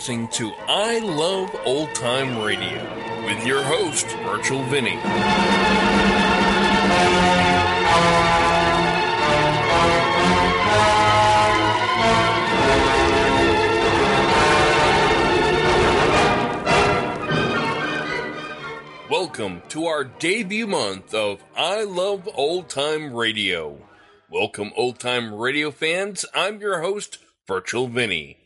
listening to I Love Old Time Radio with your host, Virtual Vinny. Welcome to our debut month of I Love Old Time Radio. Welcome, old time radio fans. I'm your host, Virtual Vinny.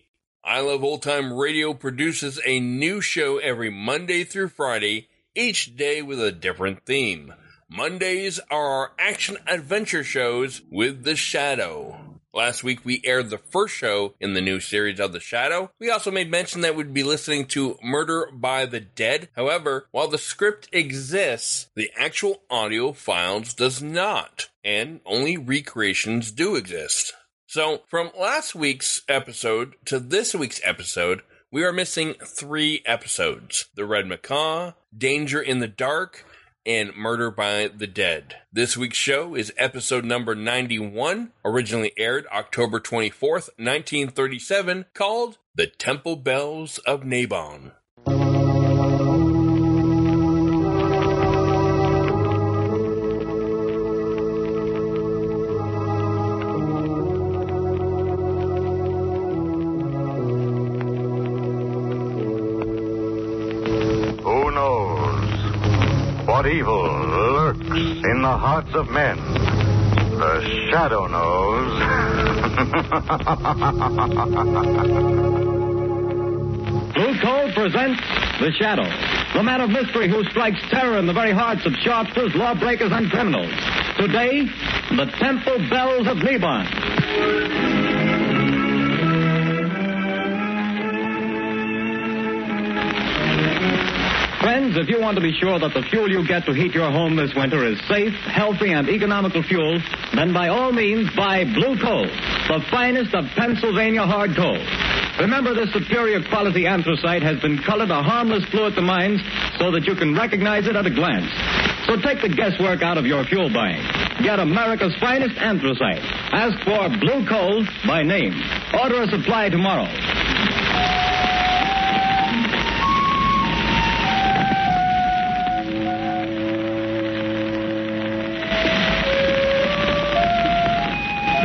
I Love Old Time Radio produces a new show every Monday through Friday, each day with a different theme. Mondays are our action adventure shows with The Shadow. Last week we aired the first show in the new series of The Shadow. We also made mention that we'd be listening to Murder by the Dead. However, while the script exists, the actual audio files does not, and only recreations do exist. So, from last week's episode to this week's episode, we are missing three episodes The Red Macaw, Danger in the Dark, and Murder by the Dead. This week's show is episode number 91, originally aired October 24th, 1937, called The Temple Bells of Nabon. Hearts of men? The shadow knows. Blue Coal presents The Shadow, the man of mystery who strikes terror in the very hearts of sharpsters, lawbreakers, and criminals. Today, the Temple Bells of Lebanon. Friends, if you want to be sure that the fuel you get to heat your home this winter is safe, healthy, and economical fuel, then by all means buy Blue Coal, the finest of Pennsylvania hard coal. Remember, this superior quality anthracite has been colored a harmless blue at the mines so that you can recognize it at a glance. So take the guesswork out of your fuel buying. Get America's finest anthracite. Ask for Blue Coal by name. Order a supply tomorrow.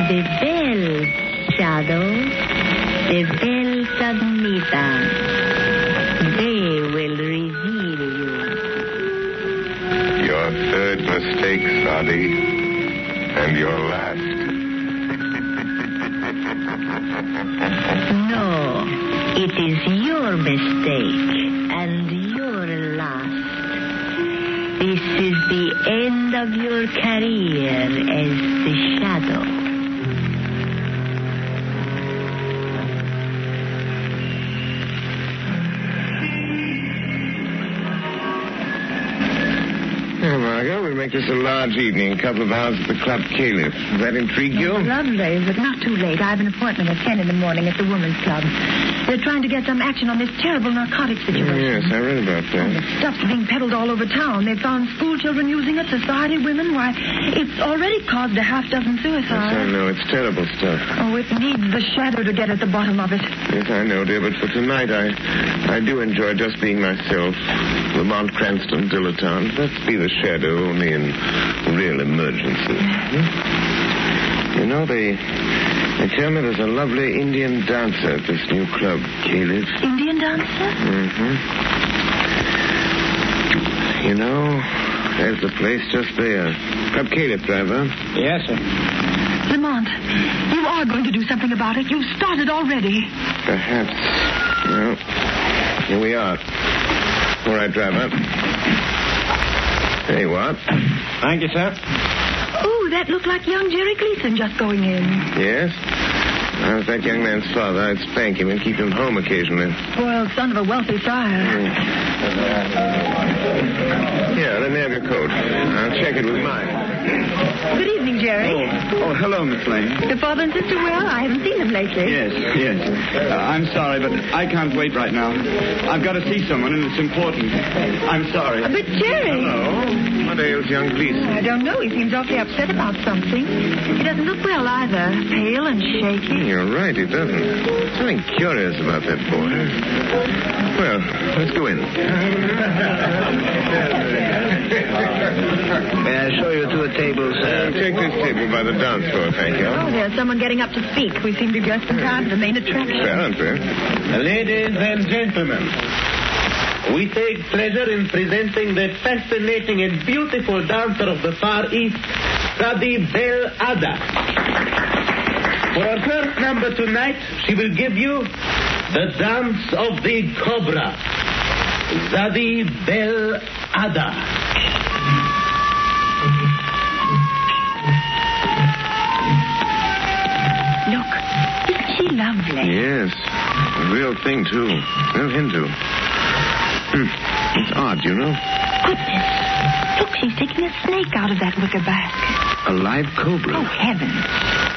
The bells, Shadow. The bells of Nita. They will reveal you. your third mistake, Sadi. And your last. No, it is your mistake and your last. This is the end of your career as the Shadow. Make this a large evening. Couple of hours at the Club Caliph. Does that intrigue you? Lovely, but not too late. I have an appointment at 10 in the morning at the Women's Club. They're trying to get some action on this terrible narcotic situation. Yes, I read about that. The that. stuff's being peddled all over town. They've found school children using it, society women. Why, it's already caused a half dozen suicides. Yes, I know. It's terrible stuff. Oh, it needs the shadow to get at the bottom of it. Yes, I know, dear, but for tonight I I do enjoy just being myself. Lamont Cranston, dilettante. Let's be the shadow only in real emergencies. Hmm? You know, they they tell me there's a lovely Indian dancer at this new club, Caliph. Indian dancer? Mm-hmm. You know, there's the place just there. Club Caliph, driver. Yes, sir. Lamont, you are going to do something about it. You've started already. Perhaps. Well, here we are. All right, driver. There you are. Thank you, sir. That looked like young Jerry Gleason just going in. Yes? I was that young man's father. I'd spank him and keep him home occasionally. Spoiled son of a wealthy sire. Hmm. Here, let me have your coat. I'll check it with mine. Good evening, Jerry. Oh, hello, Miss Lane. The father and sister well? I haven't seen them lately. Yes, yes. Uh, I'm sorry, but I can't wait right now. I've got to see someone, and it's important. I'm sorry. But Jerry. Hello. What ails young Gleason? I don't know. He seems awfully upset about something. He doesn't look well either. Pale and shaky. You're right, he doesn't. Something curious about that boy. Well, let's go in. May I show you to a table, Uh, take this table by the dance floor, thank you. Oh, there's someone getting up to speak. We seem to be just in time for the main attraction. Well, aren't? Ladies and gentlemen, we take pleasure in presenting the fascinating and beautiful dancer of the Far East, Sadi Bel Ada. For our first number tonight, she will give you the dance of the cobra. Sadi Bel Ada. Lovely? Yes. Real thing, too. Real Hindu. Hmm. It's odd, you know. Goodness. Look, she's taking a snake out of that wicker basket. A live cobra. Oh, heavens.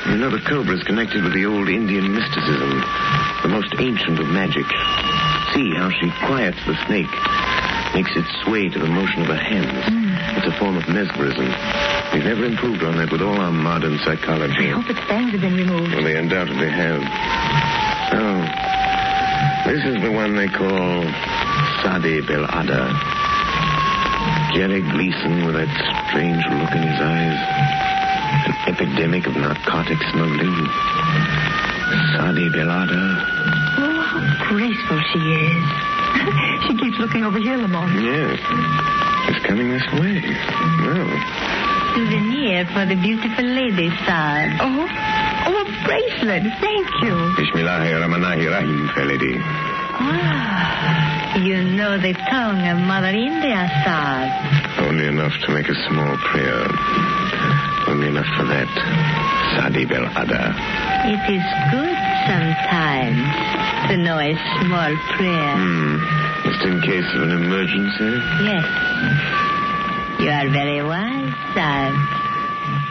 You know, the cobra is connected with the old Indian mysticism, the most ancient of magic. See how she quiets the snake, makes it sway to the motion of her hands. It's a form of mesmerism. We've never improved on that with all our modern psychology. I hope its fangs have been removed. Well, they undoubtedly have. Oh, this is the one they call Sadi Belada. Jerry Gleason with that strange look in his eyes. An epidemic of narcotic smuggling. Sadi Belada. Oh, how graceful she is. she keeps looking over here, Lamont. Yes. It's coming this way. Well, Souvenir for the beautiful lady, sir. Oh, oh, a bracelet. Thank you. Bismillahirrahmanirrahim, fair lady. Ah, you know the tongue of Mother India, sir. Only enough to make a small prayer. Only enough for that. Sadi Belada. It is good sometimes to know a small prayer. Hmm. Just in case of an emergency? Yes. You are very wise, sir.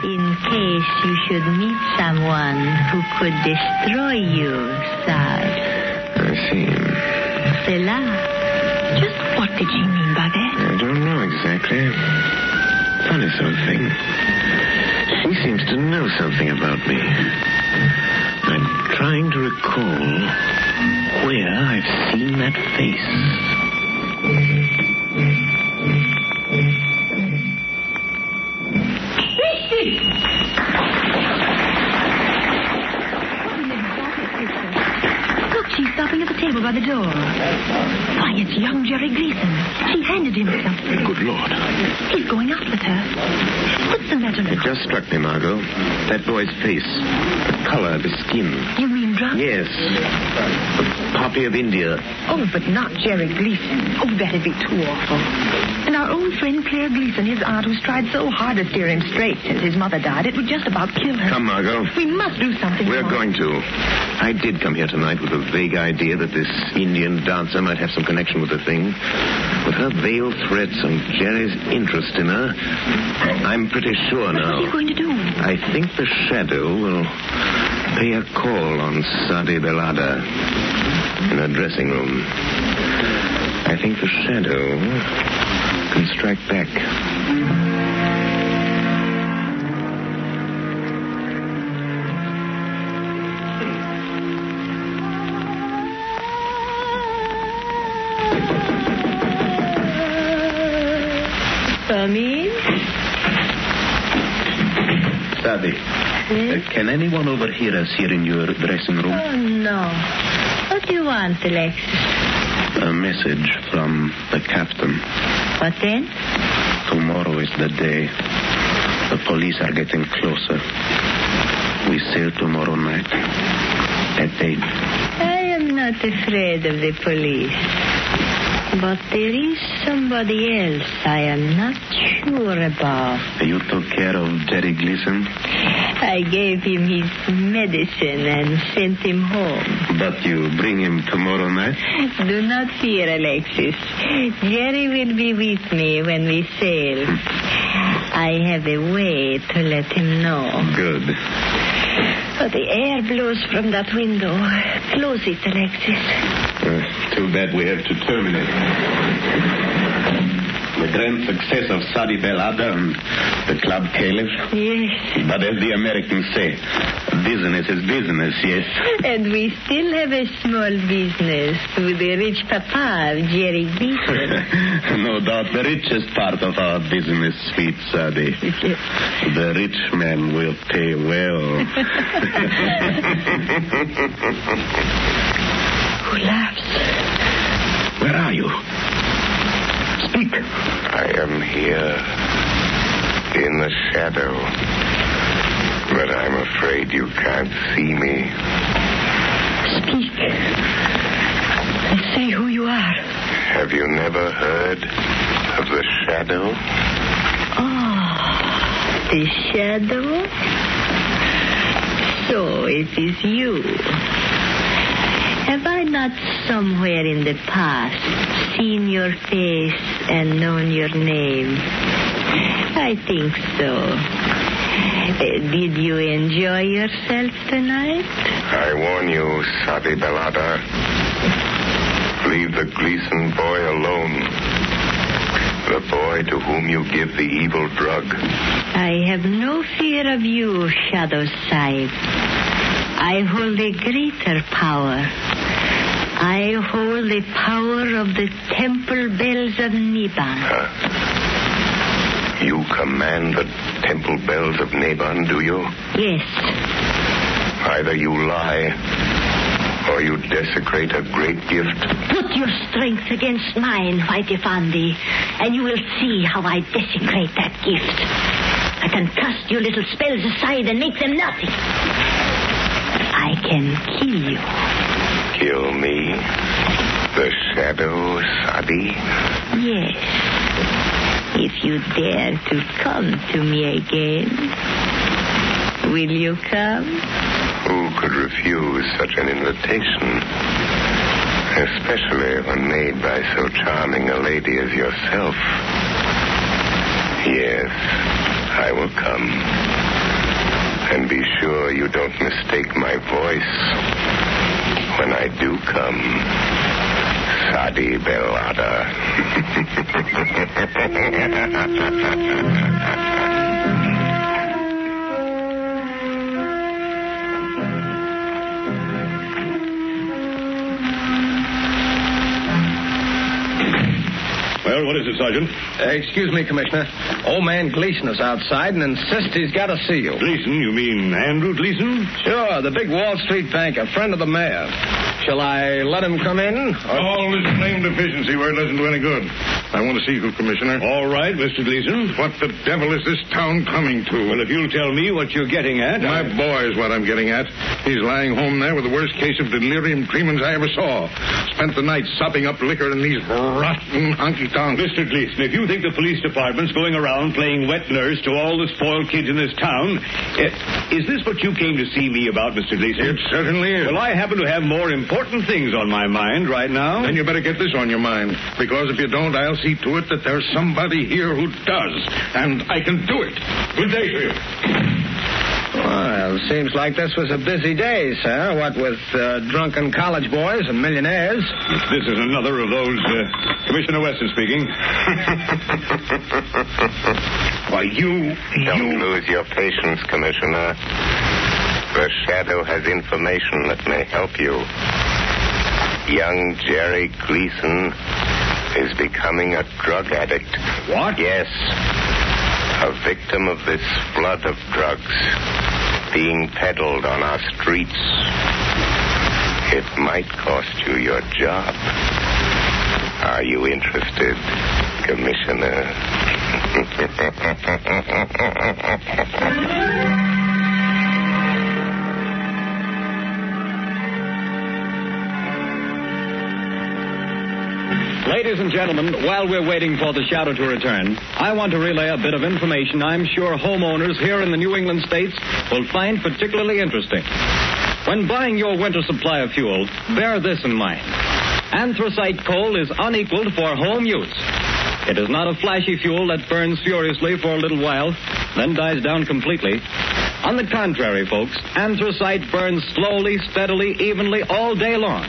In case you should meet someone who could destroy you, sir. I see. Cela. Just what did she mean by that? I don't know exactly. Funny sort of thing. She seems to know something about me. I'm trying to recall where I've seen that face. Look, she's stopping at the table by the door. Why, it's young Jerry Gleason. She handed him something. Good Lord. He's going out with her. What's the matter It just struck me, Margot. That boy's face. The color, the skin. You mean Yes. The poppy of India. Oh, but not Jerry Gleason. Oh, that'd be too awful. And our old friend Claire Gleason, his aunt, who's tried so hard to steer him straight since his mother died, it would just about kill her. Come, Margot. We must do something. We're Lamont. going to. I did come here tonight with a vague idea that this Indian dancer might have some connection with the thing. With her veiled threats and Jerry's interest in her, I'm pretty sure now. What are you going to do? I think the shadow will pay a call on Sadi Belada in her dressing room. I think the shadow can strike back. Come in. Sadi, Yes? can anyone overhear us here in your dressing room? Oh, no. What do you want, Alexis? A message from the captain. What then? Tomorrow is the day. The police are getting closer. We sail tomorrow night at eight. I am not afraid of the police. But there is somebody else I am not sure about. You took care of Jerry Gleason, I gave him his medicine and sent him home. but you bring him tomorrow night? Do not fear, Alexis. Jerry will be with me when we sail. I have a way to let him know. Good. Oh, the air blows from that window. Close it, Alexis. Uh, too bad we have to terminate. The grand success of Sadi Belada and the Club Caliph. Yes. But as the Americans say, business is business, yes. And we still have a small business with the rich papa of Jerry Gleason. no doubt the richest part of our business, sweet Sadi. The rich man will pay well. Who laughs? Where are you? Speak. I am here in the shadow, but I'm afraid you can't see me. Speak. And say who you are. Have you never heard of the shadow? Oh, the shadow? So it is you. Have I not somewhere in the past seen your face and known your name? I think so. Uh, did you enjoy yourself tonight? I warn you, Sadi Belada. Leave the Gleason boy alone. The boy to whom you give the evil drug. I have no fear of you, Shadow Sahib. I hold a greater power. I hold the power of the temple bells of Niban. You command the temple bells of Naban, do you? Yes, Either you lie or you desecrate a great gift. put your strength against mine, White Effendi, and you will see how I desecrate that gift. I can cast your little spells aside and make them nothing. I can kill you. Kill me, the shadow, Sadi. Yes. If you dare to come to me again, will you come? Who could refuse such an invitation? Especially when made by so charming a lady as yourself. Yes, I will come. And be sure you don't mistake my voice when I do come. Sadi Belada. Well, what is it, Sergeant? Uh, excuse me, Commissioner. Old man Gleason is outside and insists he's got to see you. Gleason? You mean Andrew Gleason? Sure, the big Wall Street banker, friend of the mayor. Shall I let him come in? Or... All this blamed efficiency where it doesn't do any good. I want to see you, Commissioner. All right, Mr. Gleason. What the devil is this town coming to? Well, if you'll tell me what you're getting at. My I- boy is what I'm getting at. He's lying home there with the worst case of delirium tremens I ever saw. Spent the night sopping up liquor in these rotten honky tonks. Mr. Gleason, if you think the police department's going around playing wet nurse to all the spoiled kids in this town, eh, is this what you came to see me about, Mr. Gleason? It certainly is. Well, I happen to have more important things on my mind right now. Then you better get this on your mind. Because if you don't, I'll see to it that there's somebody here who does. And I can do it. Good day to you. Well, seems like this was a busy day, sir. What with uh, drunken college boys and millionaires. This is another of those. Uh, Commissioner Weston speaking. Why, you. Don't lose your patience, Commissioner. The Shadow has information that may help you. Young Jerry Gleason is becoming a drug addict. What? Yes. A victim of this flood of drugs being peddled on our streets. It might cost you your job. Are you interested, Commissioner? Ladies and gentlemen, while we're waiting for the shadow to return, I want to relay a bit of information I'm sure homeowners here in the New England states will find particularly interesting. When buying your winter supply of fuel, bear this in mind. Anthracite coal is unequaled for home use. It is not a flashy fuel that burns furiously for a little while, then dies down completely. On the contrary, folks, anthracite burns slowly, steadily, evenly all day long,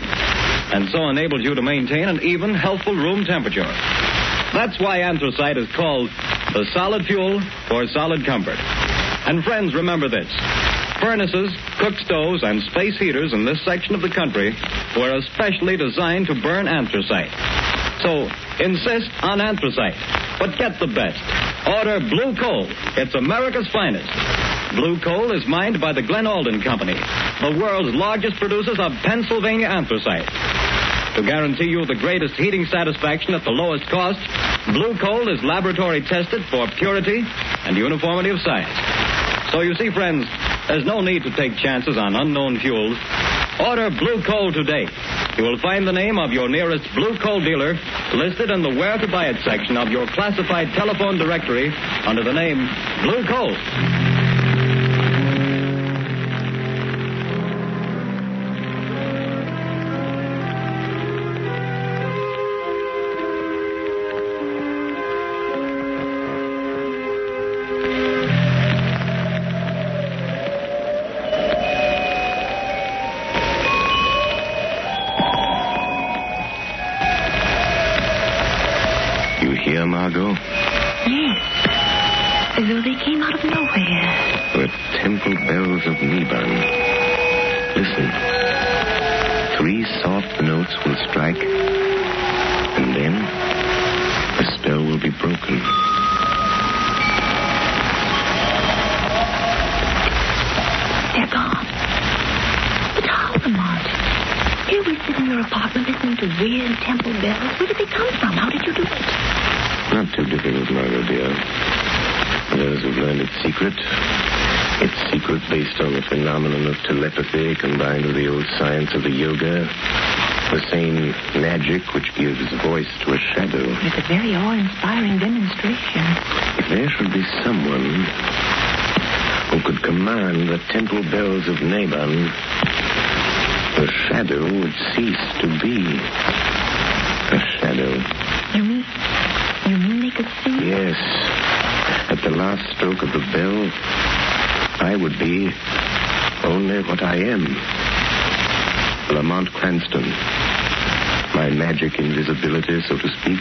and so enables you to maintain an even, healthful room temperature. That's why anthracite is called the solid fuel for solid comfort. And friends, remember this. Furnaces, cook stoves, and space heaters in this section of the country were especially designed to burn anthracite. So insist on anthracite, but get the best. Order blue coal. It's America's finest. Blue coal is mined by the Glen Alden Company, the world's largest producers of Pennsylvania anthracite. To guarantee you the greatest heating satisfaction at the lowest cost, blue coal is laboratory tested for purity and uniformity of science. So you see, friends, there's no need to take chances on unknown fuels. Order blue coal today. You will find the name of your nearest blue coal dealer listed in the where to buy it section of your classified telephone directory under the name Blue Coal. Weird temple bells. Where did they come from? How did you do it? Not too difficult, Margot, dear. Those who've learned its secret. Its secret based on the phenomenon of telepathy combined with the old science of the yoga. The same magic which gives voice to a shadow. It's a very awe-inspiring demonstration. If there should be someone who could command the temple bells of Naban, the shadow would cease to be a shadow. You mean, you mean they could see? Yes. At the last stroke of the bell, I would be only what I am. Lamont Cranston. My magic invisibility, so to speak,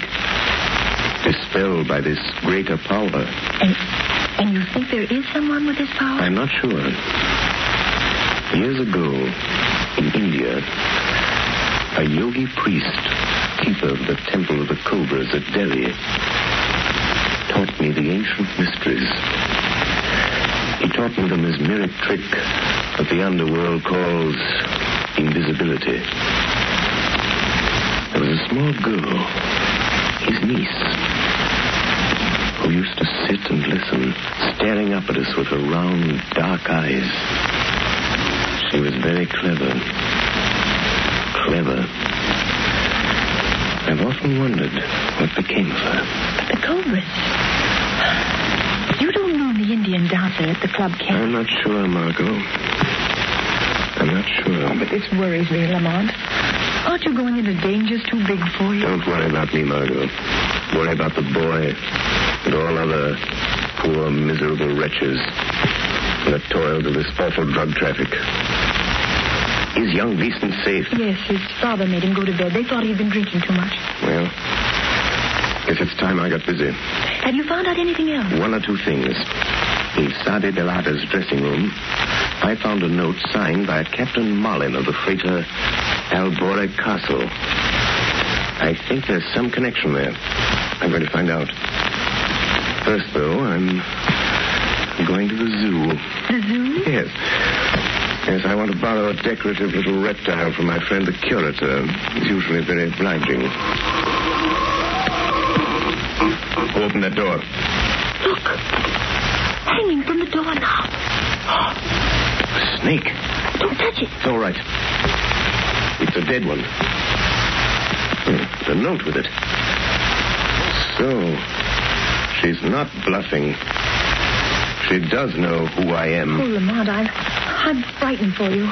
dispelled by this greater power. And, and you think there is someone with this power? I'm not sure. Years ago, in India, a yogi priest, keeper of the Temple of the Cobras at Delhi, taught me the ancient mysteries. He taught me the mesmeric trick that the underworld calls invisibility. There was a small girl, his niece, who used to sit and listen, staring up at us with her round, dark eyes. She was very clever. Clever. I've often wondered what became of her. The Cobras. You don't know the Indian dancer at the club camp. I'm not sure, Margot. I'm not sure. But this worries me, Lamont. Aren't you going into dangers too big for you? Don't worry about me, Margot. Worry about the boy and all other poor, miserable wretches that toil of this awful drug traffic. Is young Gleason safe? Yes, his father made him go to bed. They thought he'd been drinking too much. Well, guess it's time I got busy. Have you found out anything else? One or two things. In Sade Belada's dressing room, I found a note signed by Captain Marlin of the freighter Albore Castle. I think there's some connection there. I'm going to find out. First, though, I'm going to the zoo. The zoo? Yes. Yes, I want to borrow a decorative little reptile from my friend the curator. He's usually very obliging. Open that door. Look. Hanging from the door now. A Snake. Don't touch it. It's all right. It's a dead one. Hmm, The note with it. So, she's not bluffing. She does know who I am. Oh, am. Lamont, I'm, I'm frightened for you.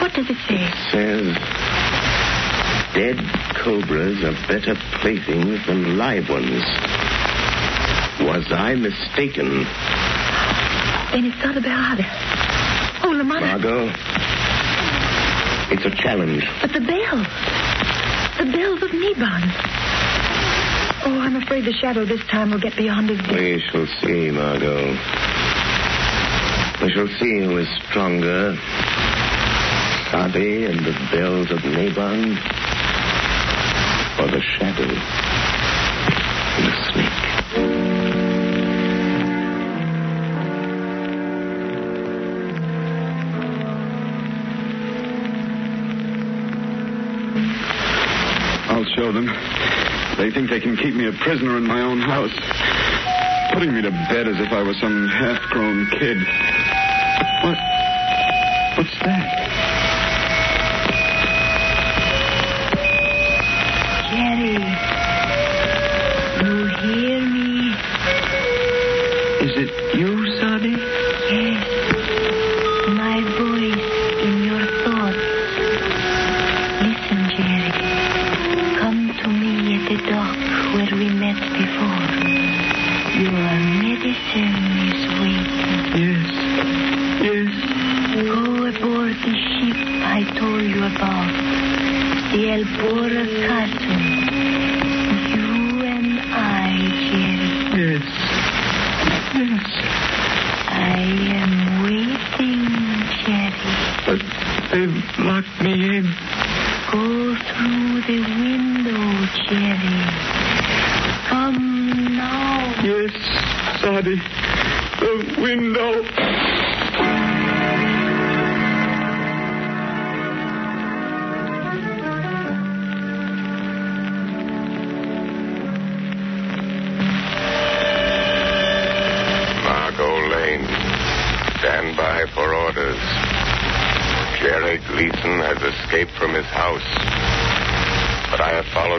What does it say? Says, Dead cobras are better playthings than live ones. Was I mistaken? Then it's not a bellada. Oh, Lamont. Margot, it's a challenge. But the bell. The bells of Niban. Oh, I'm afraid the shadow this time will get beyond his. We shall see, Margot. We shall see who is stronger. Sadi and the bells of Naban, or the shadow and the snake. I'll show them. They think they can keep me a prisoner in my own house, putting me to bed as if I was some half-grown kid. What? What's that?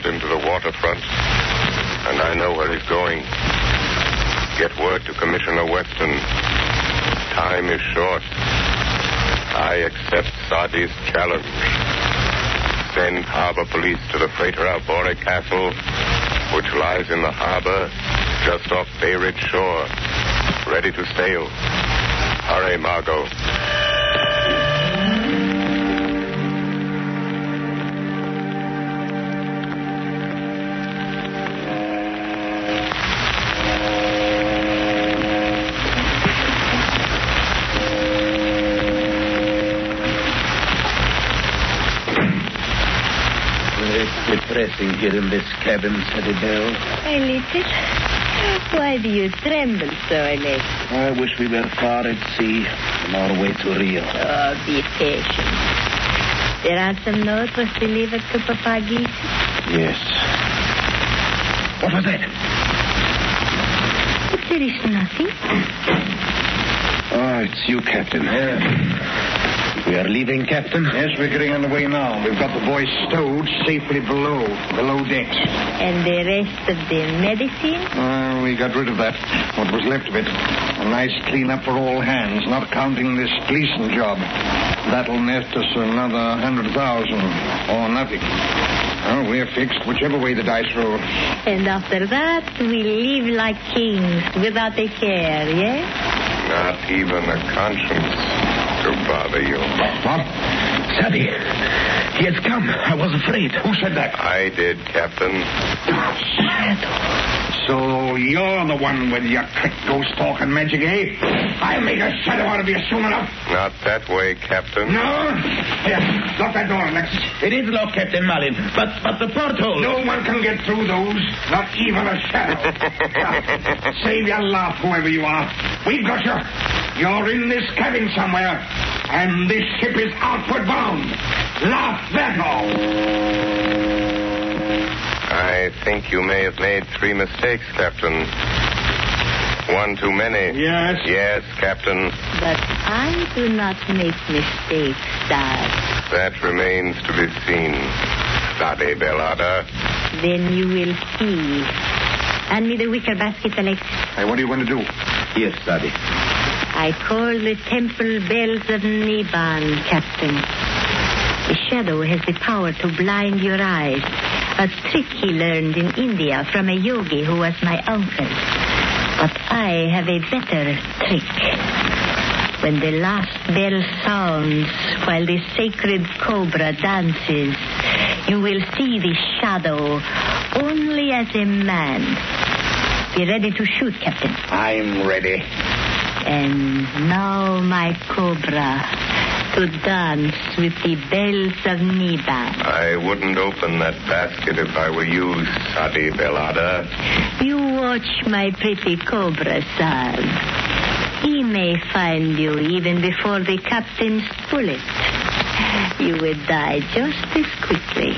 I have him to the waterfront, and I know where he's going. Get word to Commissioner Weston. Time is short. I accept Sadi's challenge. Send harbor police to the freighter Albore Castle, which lies in the harbor just off Bay Ridge shore, ready to sail. Hurry, Margot. Depressing here in this cabin, Sadie Bell. A little. Why do you tremble so, Alex? I wish we were far at sea on our way to Rio. Oh, be patient. The ransom note was delivered to Papa Gleason. Yes. What was that? There is nothing. Oh, it's you, Captain. We are leaving, Captain? Yes, we're getting underway now. We've got the boys stowed safely below, below decks. And the rest of the medicine? Uh, we got rid of that, what was left of it. A nice clean-up for all hands, not counting this Gleason job. That'll net us another hundred thousand, or nothing. Well, we're fixed whichever way the dice roll. And after that, we live like kings without a care, yes? Not even a conscience to bother you. What? Sadie, he has come. I was afraid. Who said that? I did, Captain. So you're the one with your trick ghost talk and magic, eh? I'll make a shadow out of you soon enough. Not that way, Captain. No? Here, lock that door, Alexis. It is locked, Captain Malin, but but the porthole. No one can get through those, not even a shadow. Save your laugh, whoever you are. We've got you. You're in this cabin somewhere, and this ship is outward bound. Laugh that off. I think you may have made three mistakes, Captain. One too many. Yes? Yes, Captain. But I do not make mistakes, Dad. That remains to be seen. Sade Belada. Then you will see. Hand me the wicker basket, Alex. Hey, what are you going to do? Yes, Sadie. I call the temple bells of Niban, Captain. The shadow has the power to blind your eyes. A trick he learned in India from a yogi who was my uncle. But I have a better trick. When the last bell sounds while the sacred cobra dances, you will see the shadow only as a man. Be ready to shoot, Captain. I'm ready. And now, my cobra, to dance with the bells of Niban. I wouldn't open that basket if I were you, Sadi Belada. You watch my pretty cobra, son. He may find you even before the captain's bullet. You would die just as quickly.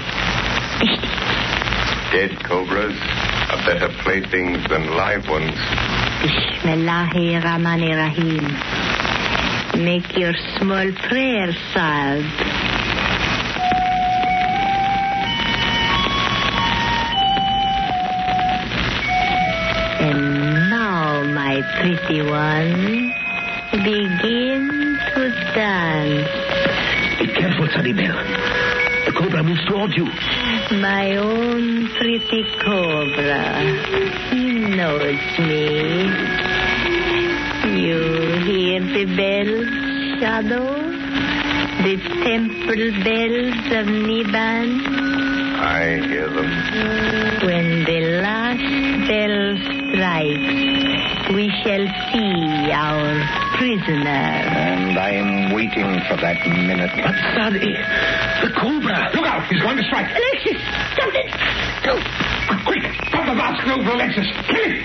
Dead cobras are better playthings than live ones. Bismillahi Rahmani Rahim. Make your small prayer, Saab. And now, my pretty one, begin to dance. Be careful, Sunny Bell. The cobra moves towards you. My own pretty cobra. He knows me. You hear the bells, Shadow? The temple bells of Niban? I hear them. When the last bell strikes, we shall see our prisoner. And I'm waiting for that minute. But, Sadi, eh, the cobra. Look out, he's going to strike. Alexis, stop it. Go! Quick, drop the basket over Alexis. Kill him.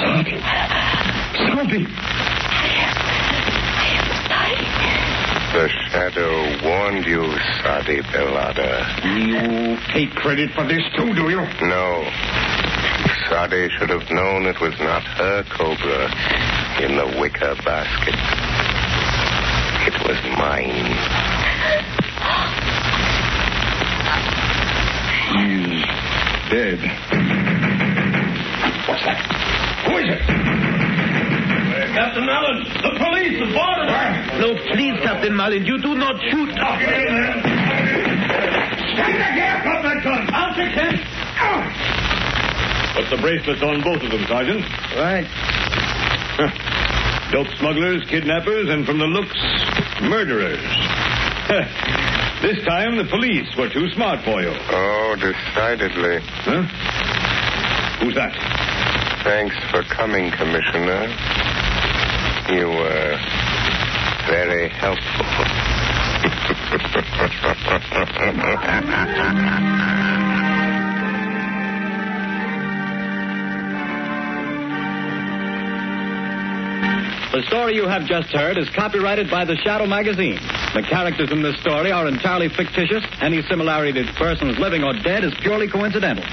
Sadi. Sadi. The shadow warned you, Sadi Belada. You take credit for this too, do you? No. Sadi should have known it was not her cobra in the wicker basket. It was mine. He's dead. What's that? Who is it? Captain Allen, the police, the border. No, please, Captain Malin, you do not shoot. Stand back here! Drop that gun. I'll take him. Put the bracelets on both of them, Sergeant. Right. Dope smugglers, kidnappers, and from the looks, murderers. this time the police were too smart for you. Oh, decidedly. Huh? Who's that? Thanks for coming, Commissioner. You were very helpful. The story you have just heard is copyrighted by the Shadow Magazine. The characters in this story are entirely fictitious. Any similarity to persons living or dead is purely coincidental.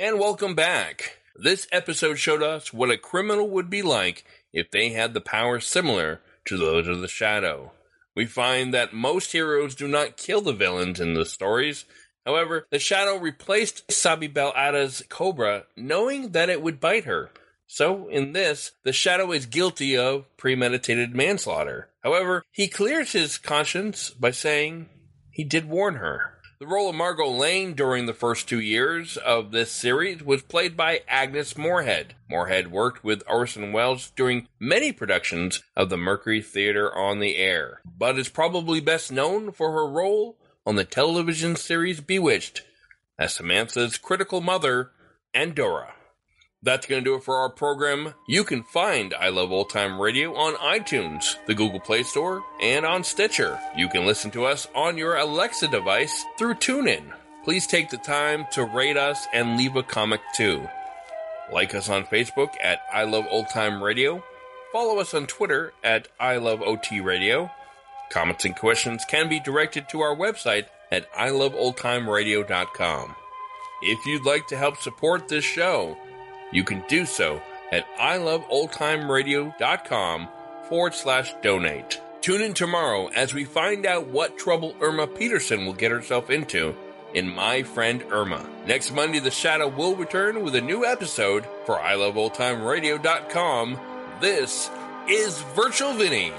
And welcome back. This episode showed us what a criminal would be like if they had the powers similar to those of the Shadow. We find that most heroes do not kill the villains in the stories. However, the shadow replaced Sadi Bel Ada's cobra, knowing that it would bite her. So, in this, the shadow is guilty of premeditated manslaughter. However, he clears his conscience by saying he did warn her. The role of Margot Lane during the first two years of this series was played by Agnes Moorehead. Moorehead worked with Orson Welles during many productions of the Mercury Theater on the Air, but is probably best known for her role on the television series Bewitched as Samantha's critical mother, Endora. That's going to do it for our program. You can find I Love Old Time Radio on iTunes, the Google Play Store, and on Stitcher. You can listen to us on your Alexa device through TuneIn. Please take the time to rate us and leave a comment too. Like us on Facebook at I Love Old Time Radio. Follow us on Twitter at I Love OT Radio. Comments and questions can be directed to our website at iloveoldtimeradio.com. If you'd like to help support this show, you can do so at iloveoldtimeradio.com forward slash donate. Tune in tomorrow as we find out what trouble Irma Peterson will get herself into in My Friend Irma. Next Monday, The Shadow will return with a new episode for iloveoldtimeradio.com. This is Virtual Vinny.